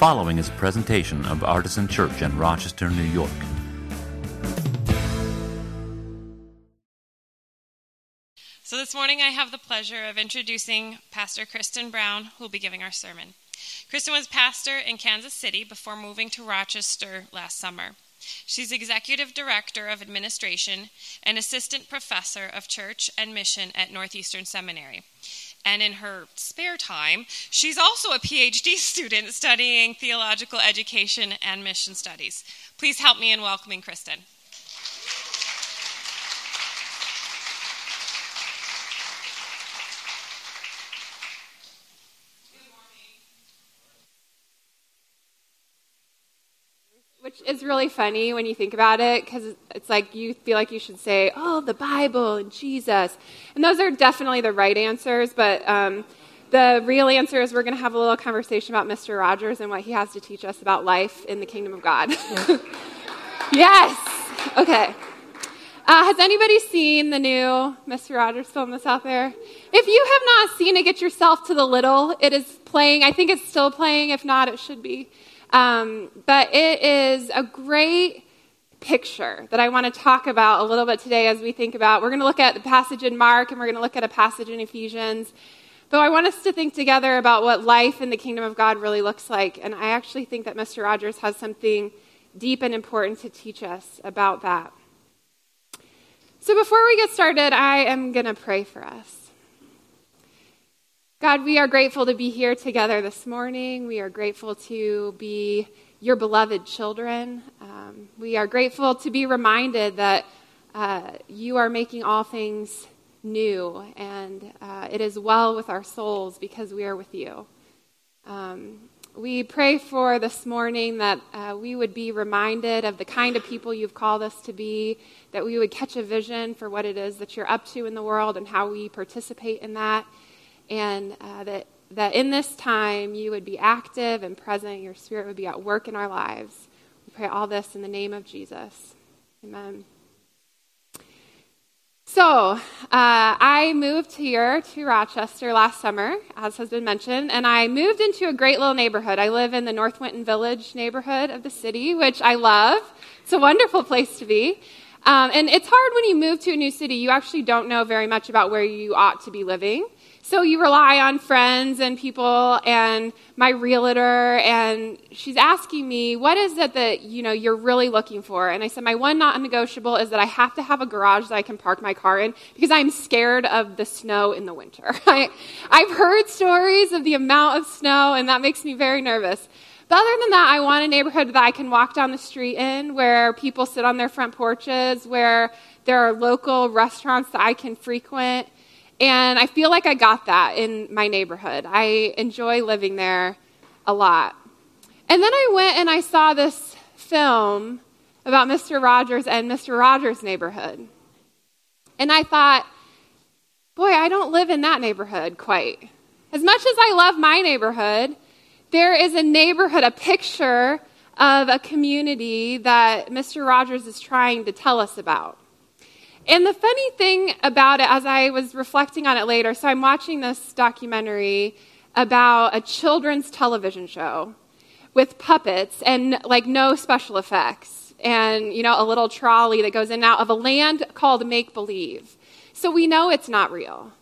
following is a presentation of Artisan Church in Rochester, New York. So, this morning I have the pleasure of introducing Pastor Kristen Brown, who will be giving our sermon. Kristen was pastor in Kansas City before moving to Rochester last summer. She's executive director of administration and assistant professor of church and mission at Northeastern Seminary. And in her spare time, she's also a PhD student studying theological education and mission studies. Please help me in welcoming Kristen. Is really funny when you think about it, because it's like you feel like you should say, oh, the Bible and Jesus. And those are definitely the right answers, but um, the real answer is we're going to have a little conversation about Mr. Rogers and what he has to teach us about life in the kingdom of God. yes! Okay. Uh, has anybody seen the new Mr. Rogers film that's out there? If you have not seen it, get yourself to the little. It is playing. I think it's still playing. If not, it should be. Um, but it is a great picture that I want to talk about a little bit today as we think about. We're going to look at the passage in Mark and we're going to look at a passage in Ephesians. But I want us to think together about what life in the kingdom of God really looks like. And I actually think that Mr. Rogers has something deep and important to teach us about that. So before we get started, I am going to pray for us. God, we are grateful to be here together this morning. We are grateful to be your beloved children. Um, we are grateful to be reminded that uh, you are making all things new, and uh, it is well with our souls because we are with you. Um, we pray for this morning that uh, we would be reminded of the kind of people you've called us to be, that we would catch a vision for what it is that you're up to in the world and how we participate in that and uh, that, that in this time you would be active and present, your spirit would be at work in our lives. We pray all this in the name of Jesus. Amen. So, uh, I moved here to Rochester last summer, as has been mentioned, and I moved into a great little neighborhood. I live in the North Winton Village neighborhood of the city, which I love. It's a wonderful place to be. Um, and it's hard when you move to a new city, you actually don't know very much about where you ought to be living. So you rely on friends and people and my realtor and she's asking me, what is it that, you know, you're really looking for? And I said, my one non-negotiable is that I have to have a garage that I can park my car in because I'm scared of the snow in the winter. I, I've heard stories of the amount of snow and that makes me very nervous. But other than that, I want a neighborhood that I can walk down the street in where people sit on their front porches, where there are local restaurants that I can frequent and I feel like I got that in my neighborhood. I enjoy living there a lot. And then I went and I saw this film about Mr. Rogers and Mr. Rogers' neighborhood. And I thought, boy, I don't live in that neighborhood quite. As much as I love my neighborhood, there is a neighborhood, a picture of a community that Mr. Rogers is trying to tell us about. And the funny thing about it, as I was reflecting on it later, so I'm watching this documentary about a children's television show with puppets and like no special effects and you know a little trolley that goes in and out of a land called make believe so we know it's not real.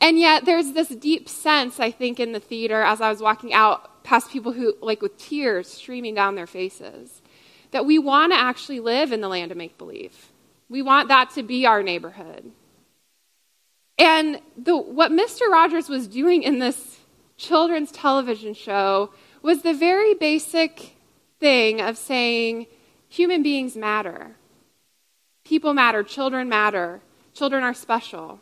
And yet there's this deep sense i think in the theater as i was walking out past people who like with tears streaming down their faces that we want to actually live in the land of make believe we want that to be our neighborhood. And the, what Mr. Rogers was doing in this children's television show was the very basic thing of saying human beings matter. People matter. Children matter. Children are special.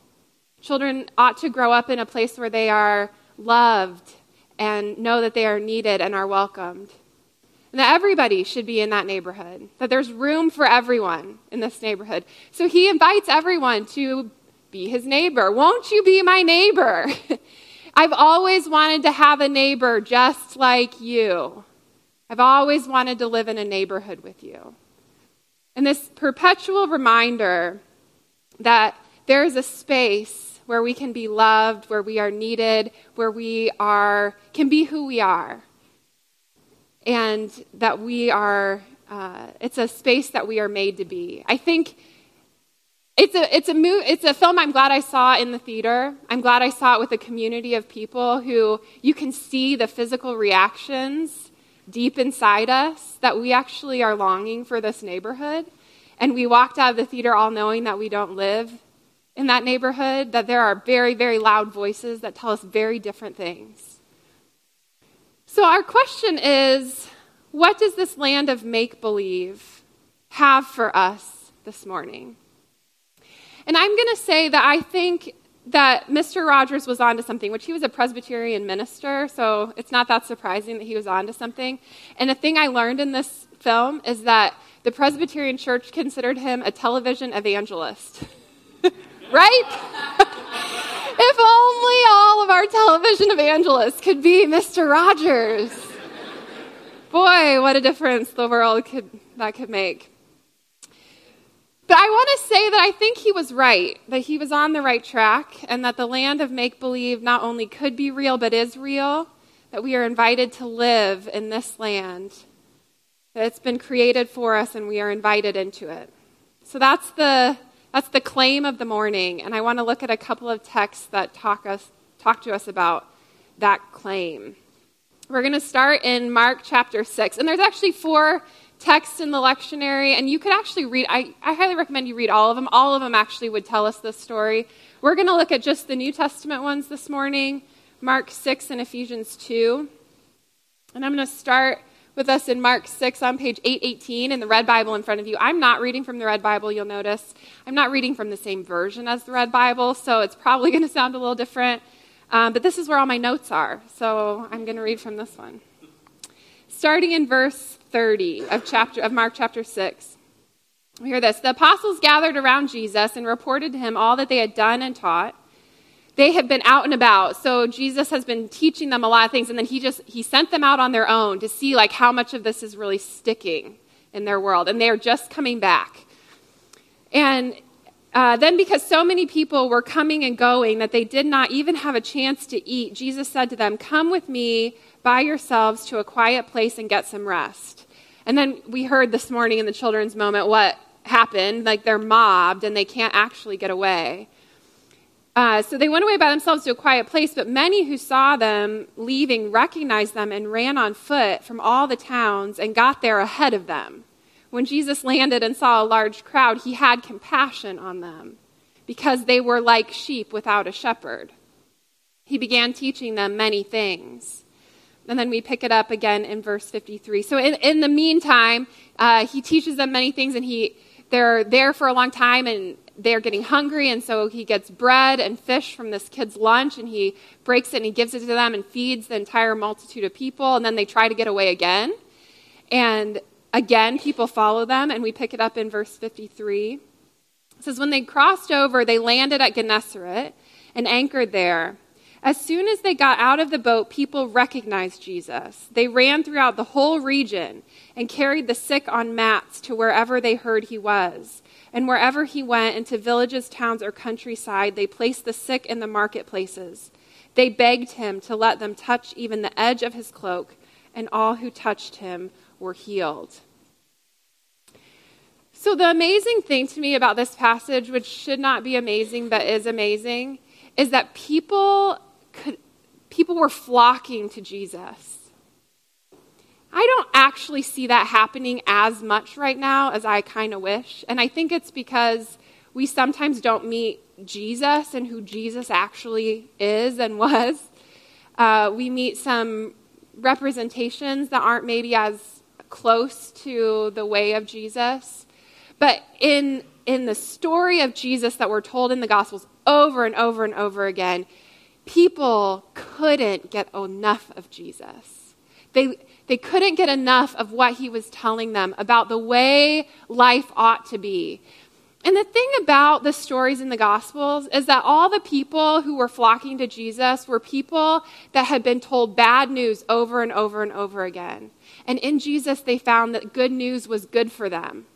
Children ought to grow up in a place where they are loved and know that they are needed and are welcomed. And that everybody should be in that neighborhood, that there's room for everyone in this neighborhood. So he invites everyone to be his neighbor. Won't you be my neighbor? I've always wanted to have a neighbor just like you. I've always wanted to live in a neighborhood with you. And this perpetual reminder that there is a space where we can be loved, where we are needed, where we are can be who we are and that we are, uh, it's a space that we are made to be. I think it's a, it's, a mo- it's a film I'm glad I saw in the theater. I'm glad I saw it with a community of people who you can see the physical reactions deep inside us that we actually are longing for this neighborhood. And we walked out of the theater all knowing that we don't live in that neighborhood, that there are very, very loud voices that tell us very different things. So, our question is what does this land of make believe have for us this morning? And I'm going to say that I think that Mr. Rogers was onto something, which he was a Presbyterian minister, so it's not that surprising that he was onto something. And the thing I learned in this film is that the Presbyterian church considered him a television evangelist. right? if only of our television evangelists could be Mr. Rogers. Boy, what a difference the world could that could make. But I want to say that I think he was right, that he was on the right track, and that the land of make believe not only could be real, but is real, that we are invited to live in this land, that it's been created for us and we are invited into it. So that's the, that's the claim of the morning, and I want to look at a couple of texts that talk, us, talk to us about that claim. We're going to start in Mark chapter 6, and there's actually four texts in the lectionary, and you could actually read, I, I highly recommend you read all of them. All of them actually would tell us this story. We're going to look at just the New Testament ones this morning Mark 6 and Ephesians 2. And I'm going to start with us in Mark 6 on page 818 in the Red Bible in front of you. I'm not reading from the Red Bible, you'll notice. I'm not reading from the same version as the Red Bible, so it's probably going to sound a little different. Um, but this is where all my notes are, so I'm going to read from this one. Starting in verse 30 of, chapter, of Mark chapter 6. We hear this The apostles gathered around Jesus and reported to him all that they had done and taught. They had been out and about, so Jesus has been teaching them a lot of things, and then he just he sent them out on their own to see like how much of this is really sticking in their world, and they are just coming back. And uh, then, because so many people were coming and going that they did not even have a chance to eat, Jesus said to them, Come with me by yourselves to a quiet place and get some rest. And then we heard this morning in the children's moment what happened. Like they're mobbed and they can't actually get away. Uh, so they went away by themselves to a quiet place, but many who saw them leaving recognized them and ran on foot from all the towns and got there ahead of them. When Jesus landed and saw a large crowd, he had compassion on them because they were like sheep without a shepherd. He began teaching them many things. And then we pick it up again in verse 53. So in, in the meantime, uh, he teaches them many things, and he they're there for a long time, and they're getting hungry, and so he gets bread and fish from this kid's lunch, and he breaks it and he gives it to them and feeds the entire multitude of people, and then they try to get away again. And again, people follow them, and we pick it up in verse 53. It says, When they crossed over, they landed at Gennesaret and anchored there. As soon as they got out of the boat, people recognized Jesus. They ran throughout the whole region and carried the sick on mats to wherever they heard he was. And wherever he went, into villages, towns, or countryside, they placed the sick in the marketplaces. They begged him to let them touch even the edge of his cloak, and all who touched him were healed. So, the amazing thing to me about this passage, which should not be amazing but is amazing, is that people could, people were flocking to Jesus. I don't actually see that happening as much right now as I kind of wish. And I think it's because we sometimes don't meet Jesus and who Jesus actually is and was. Uh, we meet some representations that aren't maybe as close to the way of Jesus. But in, in the story of Jesus that we're told in the Gospels over and over and over again, people couldn't get enough of Jesus. They, they couldn't get enough of what he was telling them about the way life ought to be. And the thing about the stories in the Gospels is that all the people who were flocking to Jesus were people that had been told bad news over and over and over again. And in Jesus, they found that good news was good for them.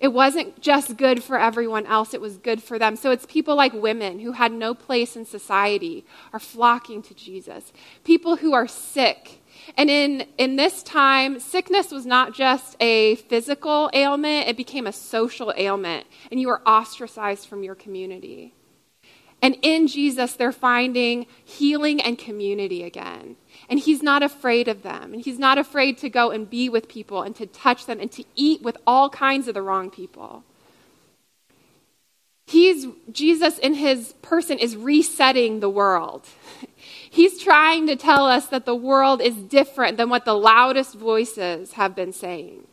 It wasn't just good for everyone else, it was good for them. So it's people like women who had no place in society are flocking to Jesus. People who are sick. And in, in this time, sickness was not just a physical ailment, it became a social ailment, and you were ostracized from your community. And in Jesus, they're finding healing and community again. And he's not afraid of them. And he's not afraid to go and be with people and to touch them and to eat with all kinds of the wrong people. He's, Jesus in his person is resetting the world. He's trying to tell us that the world is different than what the loudest voices have been saying.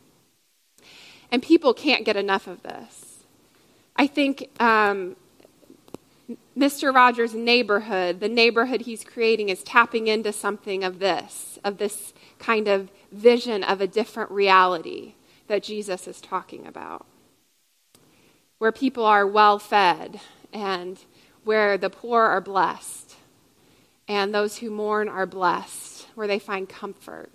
And people can't get enough of this. I think um, Mr. Rogers' neighborhood, the neighborhood he's creating, is tapping into something of this, of this kind of vision of a different reality that Jesus is talking about. Where people are well fed and where the poor are blessed and those who mourn are blessed, where they find comfort.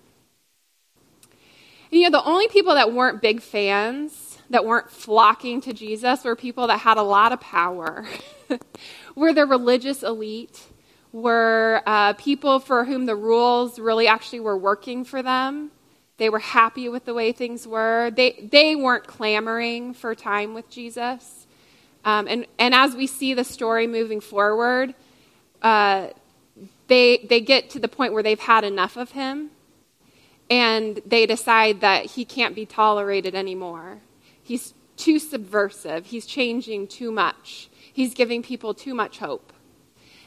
And, you know, the only people that weren't big fans, that weren't flocking to Jesus, were people that had a lot of power, were the religious elite, were uh, people for whom the rules really actually were working for them. They were happy with the way things were. They, they weren't clamoring for time with Jesus. Um, and, and as we see the story moving forward, uh, they, they get to the point where they've had enough of him and they decide that he can't be tolerated anymore. He's too subversive, he's changing too much, he's giving people too much hope.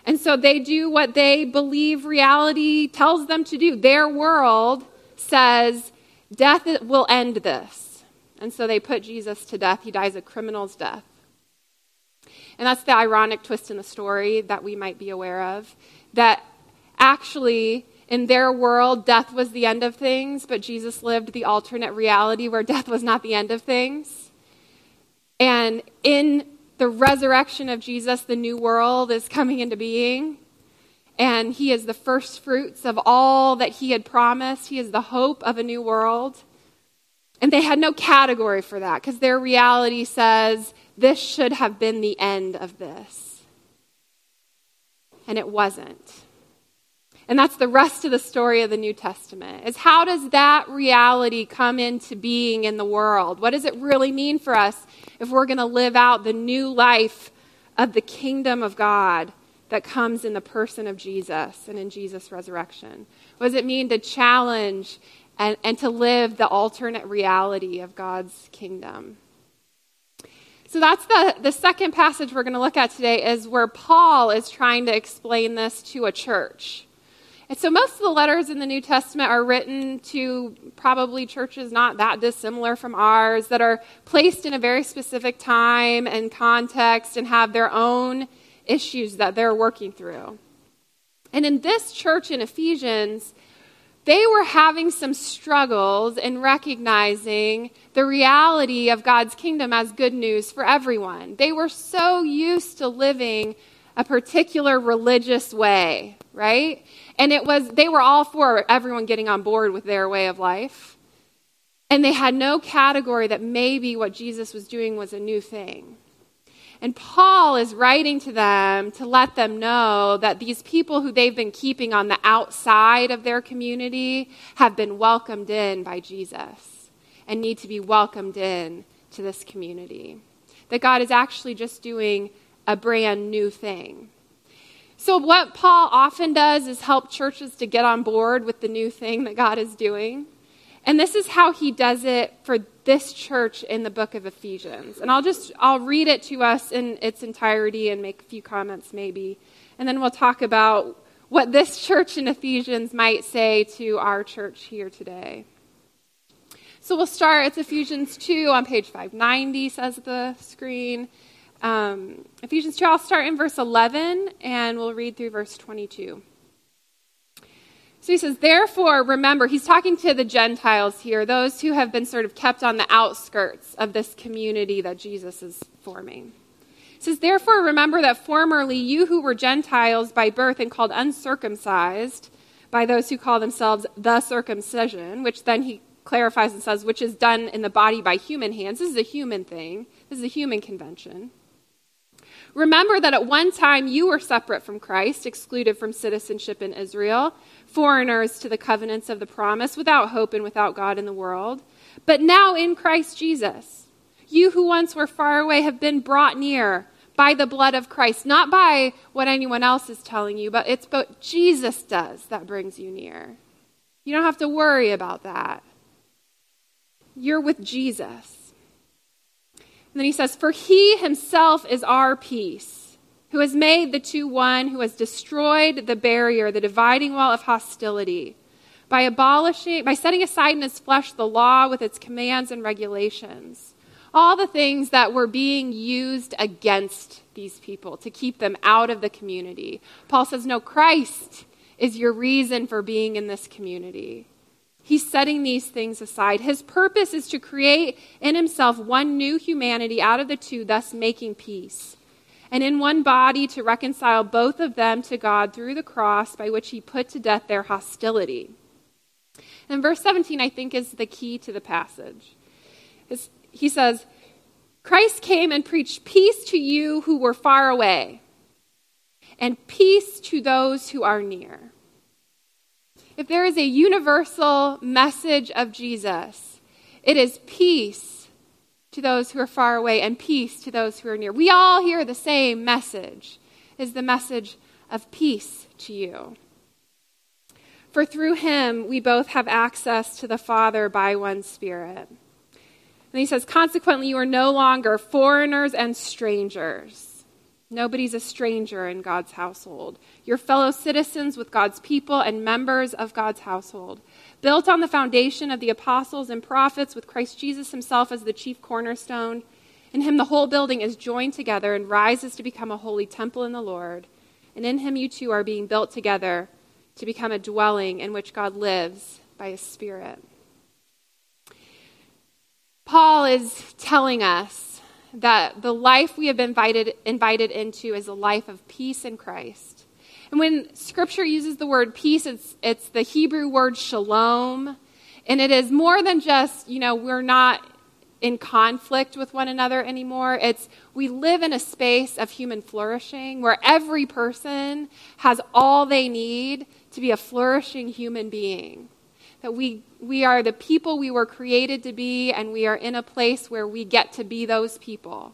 And so they do what they believe reality tells them to do. Their world says death will end this. And so they put Jesus to death. He dies a criminal's death. And that's the ironic twist in the story that we might be aware of that actually, in their world, death was the end of things, but Jesus lived the alternate reality where death was not the end of things. And in the resurrection of Jesus, the new world is coming into being. And he is the first fruits of all that he had promised. He is the hope of a new world. And they had no category for that because their reality says this should have been the end of this. And it wasn't. And that's the rest of the story of the New Testament. Is how does that reality come into being in the world? What does it really mean for us if we're going to live out the new life of the kingdom of God that comes in the person of Jesus and in Jesus' resurrection? What does it mean to challenge and, and to live the alternate reality of God's kingdom? So that's the, the second passage we're going to look at today is where Paul is trying to explain this to a church. And so most of the letters in the New Testament are written to probably churches not that dissimilar from ours that are placed in a very specific time and context and have their own issues that they're working through. And in this church in Ephesians, they were having some struggles in recognizing the reality of God's kingdom as good news for everyone. They were so used to living a particular religious way, right? And it was, they were all for everyone getting on board with their way of life. And they had no category that maybe what Jesus was doing was a new thing. And Paul is writing to them to let them know that these people who they've been keeping on the outside of their community have been welcomed in by Jesus and need to be welcomed in to this community. That God is actually just doing a brand new thing. So, what Paul often does is help churches to get on board with the new thing that God is doing. And this is how he does it for this church in the book of Ephesians. And I'll just I'll read it to us in its entirety and make a few comments maybe. And then we'll talk about what this church in Ephesians might say to our church here today. So we'll start it's Ephesians 2 on page 590 says the screen. Um, Ephesians 2, I'll start in verse 11 and we'll read through verse 22. So he says, Therefore, remember, he's talking to the Gentiles here, those who have been sort of kept on the outskirts of this community that Jesus is forming. He says, Therefore, remember that formerly you who were Gentiles by birth and called uncircumcised by those who call themselves the circumcision, which then he clarifies and says, which is done in the body by human hands. This is a human thing, this is a human convention. Remember that at one time you were separate from Christ, excluded from citizenship in Israel, foreigners to the covenants of the promise, without hope and without God in the world. But now in Christ Jesus, you who once were far away have been brought near by the blood of Christ, not by what anyone else is telling you, but it's what Jesus does that brings you near. You don't have to worry about that. You're with Jesus. And then he says, For he himself is our peace, who has made the two one, who has destroyed the barrier, the dividing wall of hostility, by abolishing, by setting aside in his flesh the law with its commands and regulations. All the things that were being used against these people to keep them out of the community. Paul says, No, Christ is your reason for being in this community. He's setting these things aside. His purpose is to create in himself one new humanity out of the two, thus making peace. And in one body to reconcile both of them to God through the cross by which he put to death their hostility. And verse 17, I think, is the key to the passage. It's, he says, Christ came and preached peace to you who were far away, and peace to those who are near if there is a universal message of Jesus, it is peace to those who are far away and peace to those who are near. We all hear the same message is the message of peace to you. For through him we both have access to the Father by one Spirit. And he says, consequently, you are no longer foreigners and strangers Nobody's a stranger in God's household. You're fellow citizens with God's people and members of God's household. Built on the foundation of the apostles and prophets, with Christ Jesus himself as the chief cornerstone. In him, the whole building is joined together and rises to become a holy temple in the Lord. And in him, you two are being built together to become a dwelling in which God lives by his Spirit. Paul is telling us that the life we have been invited, invited into is a life of peace in Christ. And when scripture uses the word peace, it's, it's the Hebrew word shalom. And it is more than just, you know, we're not in conflict with one another anymore. It's we live in a space of human flourishing where every person has all they need to be a flourishing human being that we, we are the people we were created to be, and we are in a place where we get to be those people.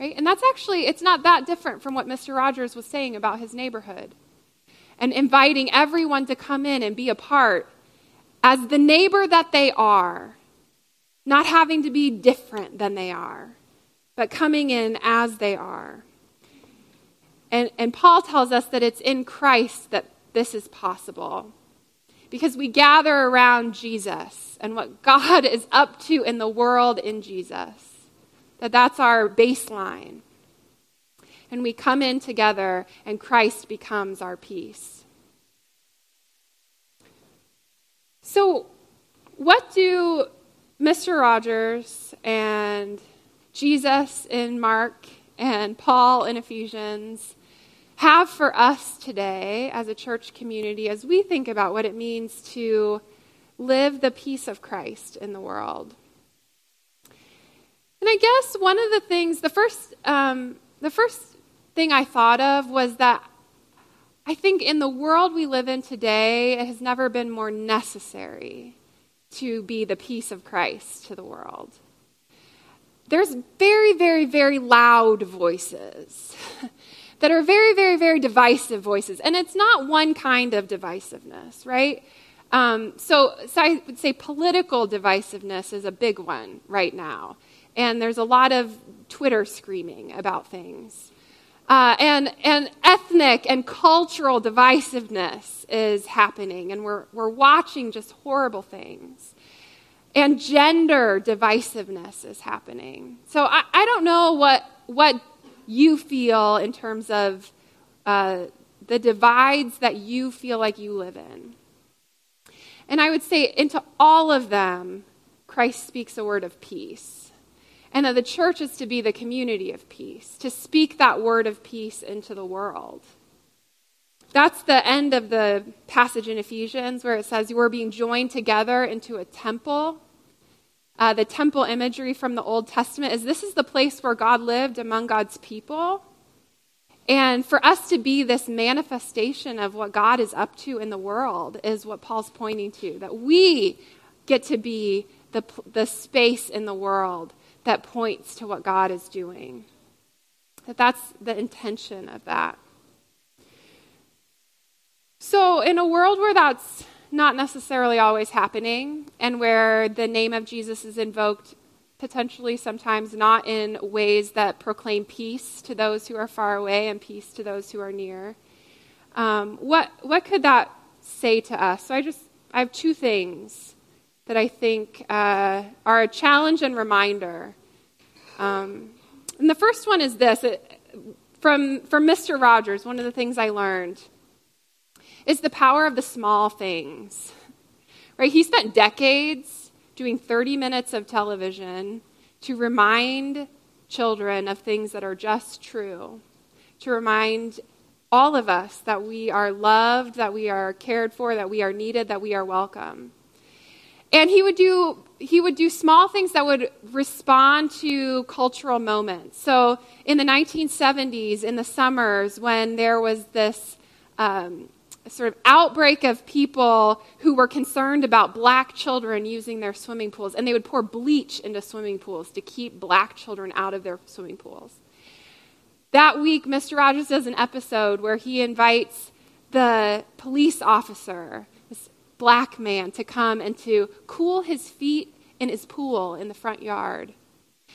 Right? And that's actually, it's not that different from what Mr. Rogers was saying about his neighborhood and inviting everyone to come in and be a part as the neighbor that they are, not having to be different than they are, but coming in as they are. And, and Paul tells us that it's in Christ that this is possible because we gather around Jesus and what God is up to in the world in Jesus. That that's our baseline. And we come in together and Christ becomes our peace. So, what do Mr. Rogers and Jesus in Mark and Paul in Ephesians have for us today as a church community as we think about what it means to live the peace of Christ in the world. And I guess one of the things, the first, um, the first thing I thought of was that I think in the world we live in today, it has never been more necessary to be the peace of Christ to the world. There's very, very, very loud voices that are very, very, very divisive voices. And it's not one kind of divisiveness, right? Um, so, so I would say political divisiveness is a big one right now. And there's a lot of Twitter screaming about things. Uh, and, and ethnic and cultural divisiveness is happening, and we're, we're watching just horrible things. And gender divisiveness is happening. So I, I don't know what, what you feel in terms of uh, the divides that you feel like you live in. And I would say, into all of them, Christ speaks a word of peace. And that the church is to be the community of peace, to speak that word of peace into the world. That's the end of the passage in Ephesians where it says you are being joined together into a temple uh, the temple imagery from the Old Testament is this is the place where God lived among God's people. And for us to be this manifestation of what God is up to in the world is what Paul's pointing to. That we get to be the, the space in the world that points to what God is doing. That that's the intention of that. So, in a world where that's not necessarily always happening, and where the name of Jesus is invoked potentially sometimes not in ways that proclaim peace to those who are far away and peace to those who are near, um, what, what could that say to us? So, I just I have two things that I think uh, are a challenge and reminder. Um, and the first one is this it, from, from Mr. Rogers, one of the things I learned is the power of the small things. Right? He spent decades doing 30 minutes of television to remind children of things that are just true, to remind all of us that we are loved, that we are cared for, that we are needed, that we are welcome. And he would do he would do small things that would respond to cultural moments. So in the 1970s, in the summers, when there was this um, sort of outbreak of people who were concerned about black children using their swimming pools, and they would pour bleach into swimming pools to keep black children out of their swimming pools. That week, Mr. Rogers does an episode where he invites the police officer, this black man, to come and to cool his feet in his pool in the front yard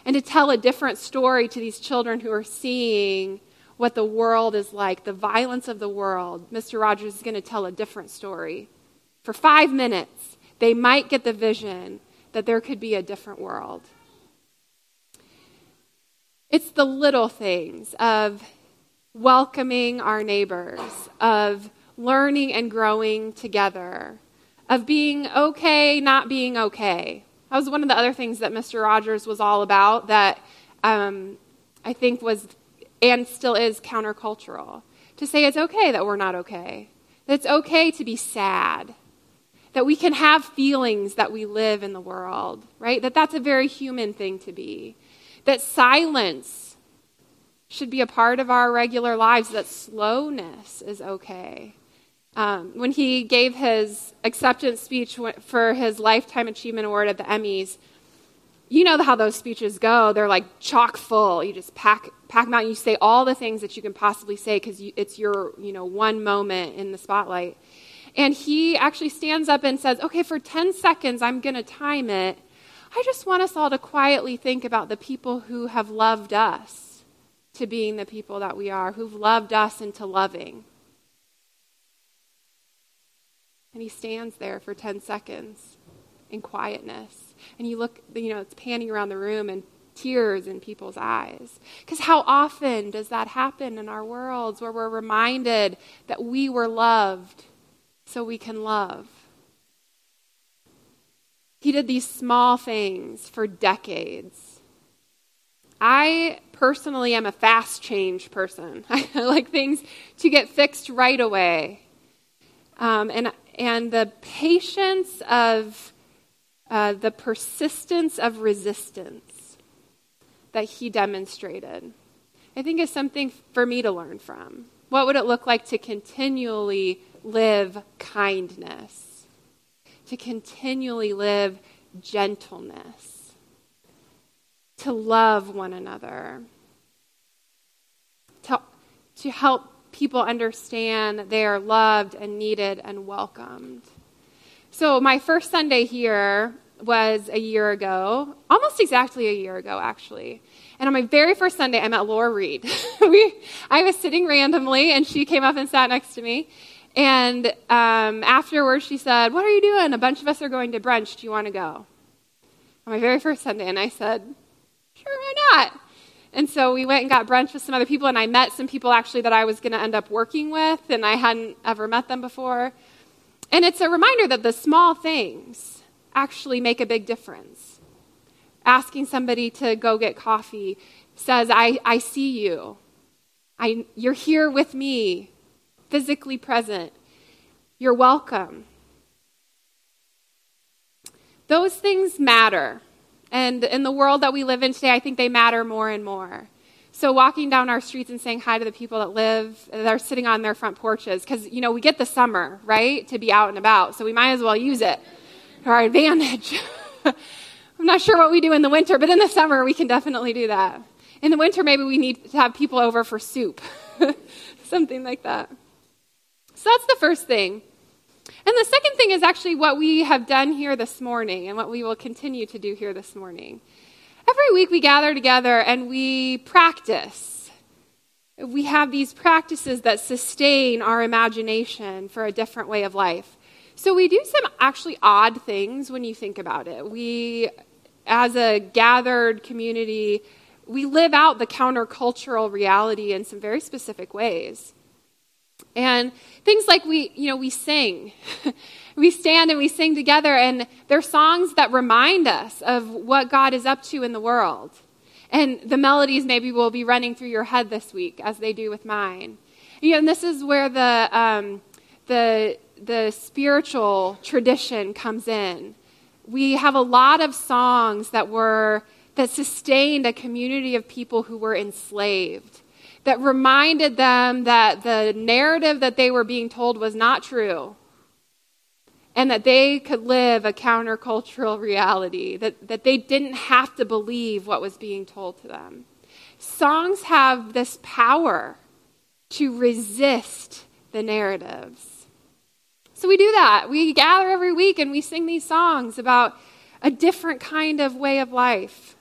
and to tell a different story to these children who are seeing what the world is like, the violence of the world, Mr. Rogers is going to tell a different story. For five minutes, they might get the vision that there could be a different world. It's the little things of welcoming our neighbors, of learning and growing together, of being okay, not being okay. That was one of the other things that Mr. Rogers was all about that um, I think was and still is countercultural. To say it's okay that we're not okay, that it's okay to be sad, that we can have feelings that we live in the world, right? That that's a very human thing to be. That silence should be a part of our regular lives, that slowness is okay. Um, when he gave his acceptance speech for his Lifetime Achievement Award at the Emmys, you know how those speeches go. They're like chock full. You just pack out and you say all the things that you can possibly say because you, it's your you know one moment in the spotlight. And he actually stands up and says, "Okay, for 10 seconds, I'm going to time it. I just want us all to quietly think about the people who have loved us to being the people that we are, who've loved us into loving." And he stands there for 10 seconds in quietness and you look, you know, it's panning around the room and tears in people's eyes. Because how often does that happen in our worlds where we're reminded that we were loved so we can love? He did these small things for decades. I personally am a fast change person. I like things to get fixed right away. Um, and, and the patience of uh, the persistence of resistance that he demonstrated, I think is something for me to learn from. What would it look like to continually live kindness, to continually live gentleness, to love one another, to, to help people understand that they are loved and needed and welcomed? So, my first Sunday here was a year ago, almost exactly a year ago, actually. And on my very first Sunday, I met Laura Reed. we, I was sitting randomly, and she came up and sat next to me. And um, afterwards, she said, What are you doing? A bunch of us are going to brunch. Do you want to go? On my very first Sunday. And I said, Sure, why not? And so we went and got brunch with some other people, and I met some people actually that I was going to end up working with, and I hadn't ever met them before. And it's a reminder that the small things actually make a big difference. Asking somebody to go get coffee says, I, I see you. I, you're here with me, physically present. You're welcome. Those things matter. And in the world that we live in today, I think they matter more and more. So walking down our streets and saying hi to the people that live, that are sitting on their front porches, because, you know, we get the summer, right, to be out and about. So we might as well use it our advantage. I'm not sure what we do in the winter, but in the summer we can definitely do that. In the winter, maybe we need to have people over for soup, something like that. So that's the first thing. And the second thing is actually what we have done here this morning and what we will continue to do here this morning. Every week we gather together and we practice. We have these practices that sustain our imagination for a different way of life. So we do some actually odd things when you think about it. We, as a gathered community, we live out the countercultural reality in some very specific ways. And things like we, you know, we sing. we stand and we sing together, and they're songs that remind us of what God is up to in the world. And the melodies maybe will be running through your head this week, as they do with mine. You know, and this is where the, um, the, the spiritual tradition comes in. We have a lot of songs that were that sustained a community of people who were enslaved, that reminded them that the narrative that they were being told was not true, and that they could live a countercultural reality, that, that they didn't have to believe what was being told to them. Songs have this power to resist the narratives. So we do that. We gather every week and we sing these songs about a different kind of way of life.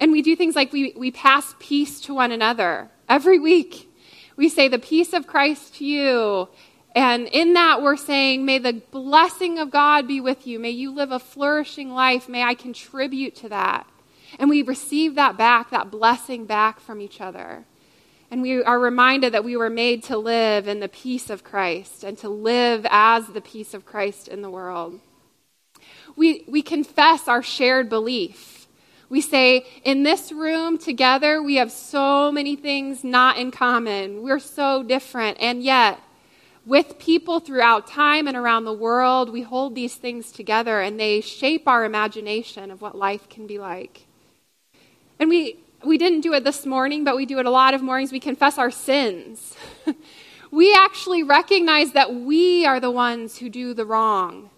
And we do things like we, we pass peace to one another every week. We say, The peace of Christ to you. And in that, we're saying, May the blessing of God be with you. May you live a flourishing life. May I contribute to that. And we receive that back, that blessing back from each other. And we are reminded that we were made to live in the peace of Christ and to live as the peace of Christ in the world. We, we confess our shared belief we say, in this room together, we have so many things not in common. We're so different. And yet, with people throughout time and around the world, we hold these things together and they shape our imagination of what life can be like. And we, we didn't do it this morning, but we do it a lot of mornings. We confess our sins. we actually recognize that we are the ones who do the wrong.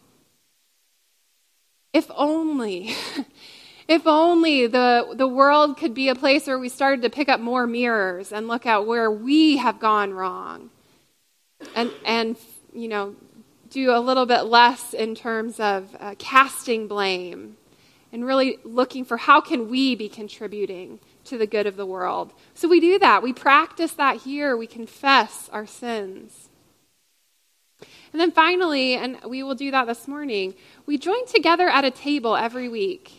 If only. If only the, the world could be a place where we started to pick up more mirrors and look at where we have gone wrong. And, and you know, do a little bit less in terms of uh, casting blame and really looking for how can we be contributing to the good of the world. So we do that. We practice that here. We confess our sins. And then finally, and we will do that this morning, we join together at a table every week.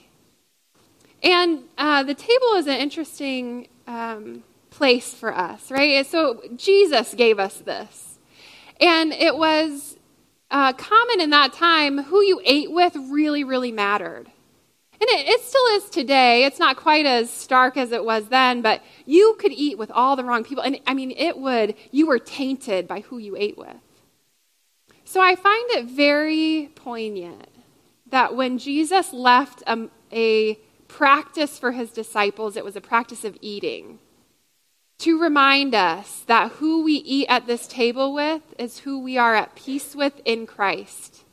And uh, the table is an interesting um, place for us, right? So Jesus gave us this. And it was uh, common in that time who you ate with really, really mattered. And it, it, still is today. It's not quite as stark as it was then, but you could eat with all the wrong people. And I mean, it would, you were tainted by who you ate with. So I find it very poignant that when Jesus left a, a practice for his disciples, it was a practice of eating. To remind us that who we eat at this table with is who we are at peace with in Christ,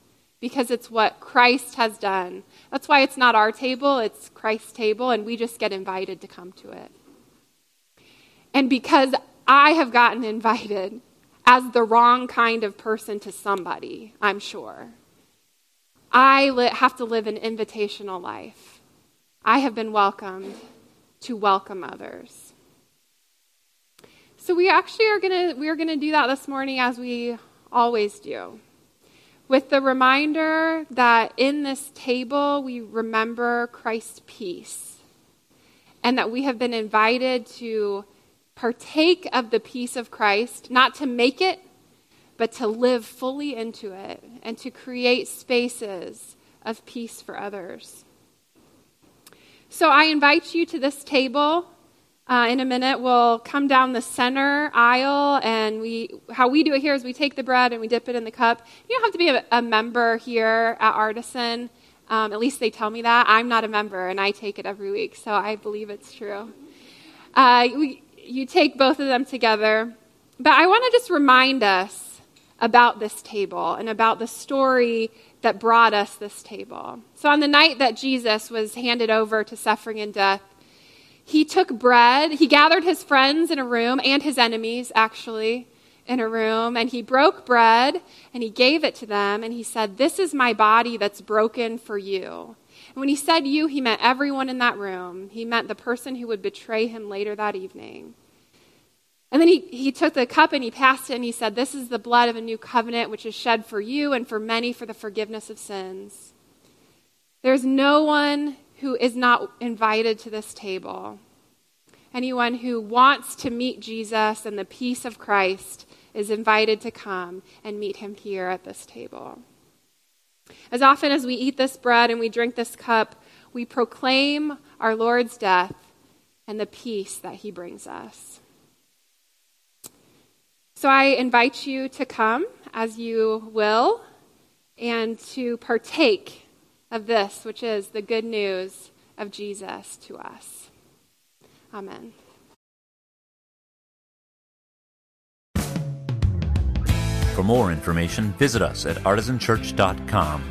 because it's what Christ has done. That's why it's not our table, it's Christ's table, and we just get invited to come to it. And because I have gotten invited as the wrong kind of person to somebody, I'm sure, I li- have to live an invitational life I have been welcomed to welcome others. So we actually are going to we are going to do that this morning as we always do. With the reminder that in this table we remember Christ's peace and that we have been invited to partake of the peace of Christ, not to make it, but to live fully into it and to create spaces of peace for others. So I invite you to this table. Uh, in a minute, we'll come down the center aisle, and we how we do it here is we take the bread and we dip it in the cup. You don't have to be a, a member here at Artisan. Um, at least they tell me that. I'm not a member, and I take it every week, so I believe it's true. Uh, we, you take both of them together. But I want to just remind us about this table and about the story that brought us this table. So, on the night that Jesus was handed over to suffering and death, he took bread, he gathered his friends in a room and his enemies, actually, in a room, and he broke bread and he gave it to them, and he said, This is my body that's broken for you. And when he said you, he meant everyone in that room. He meant the person who would betray him later that evening. And then he, he took the cup and he passed it and he said, This is the blood of a new covenant which is shed for you and for many for the forgiveness of sins. There's no one who is not invited to this table. Anyone who wants to meet Jesus and the peace of Christ is invited to come and meet him here at this table. As often as we eat this bread and we drink this cup, we proclaim our Lord's death and the peace that he brings us. So I invite you to come as you will and to partake of this, which is the good news of Jesus to us. Amen. For more information, visit us at artisanchurch.com.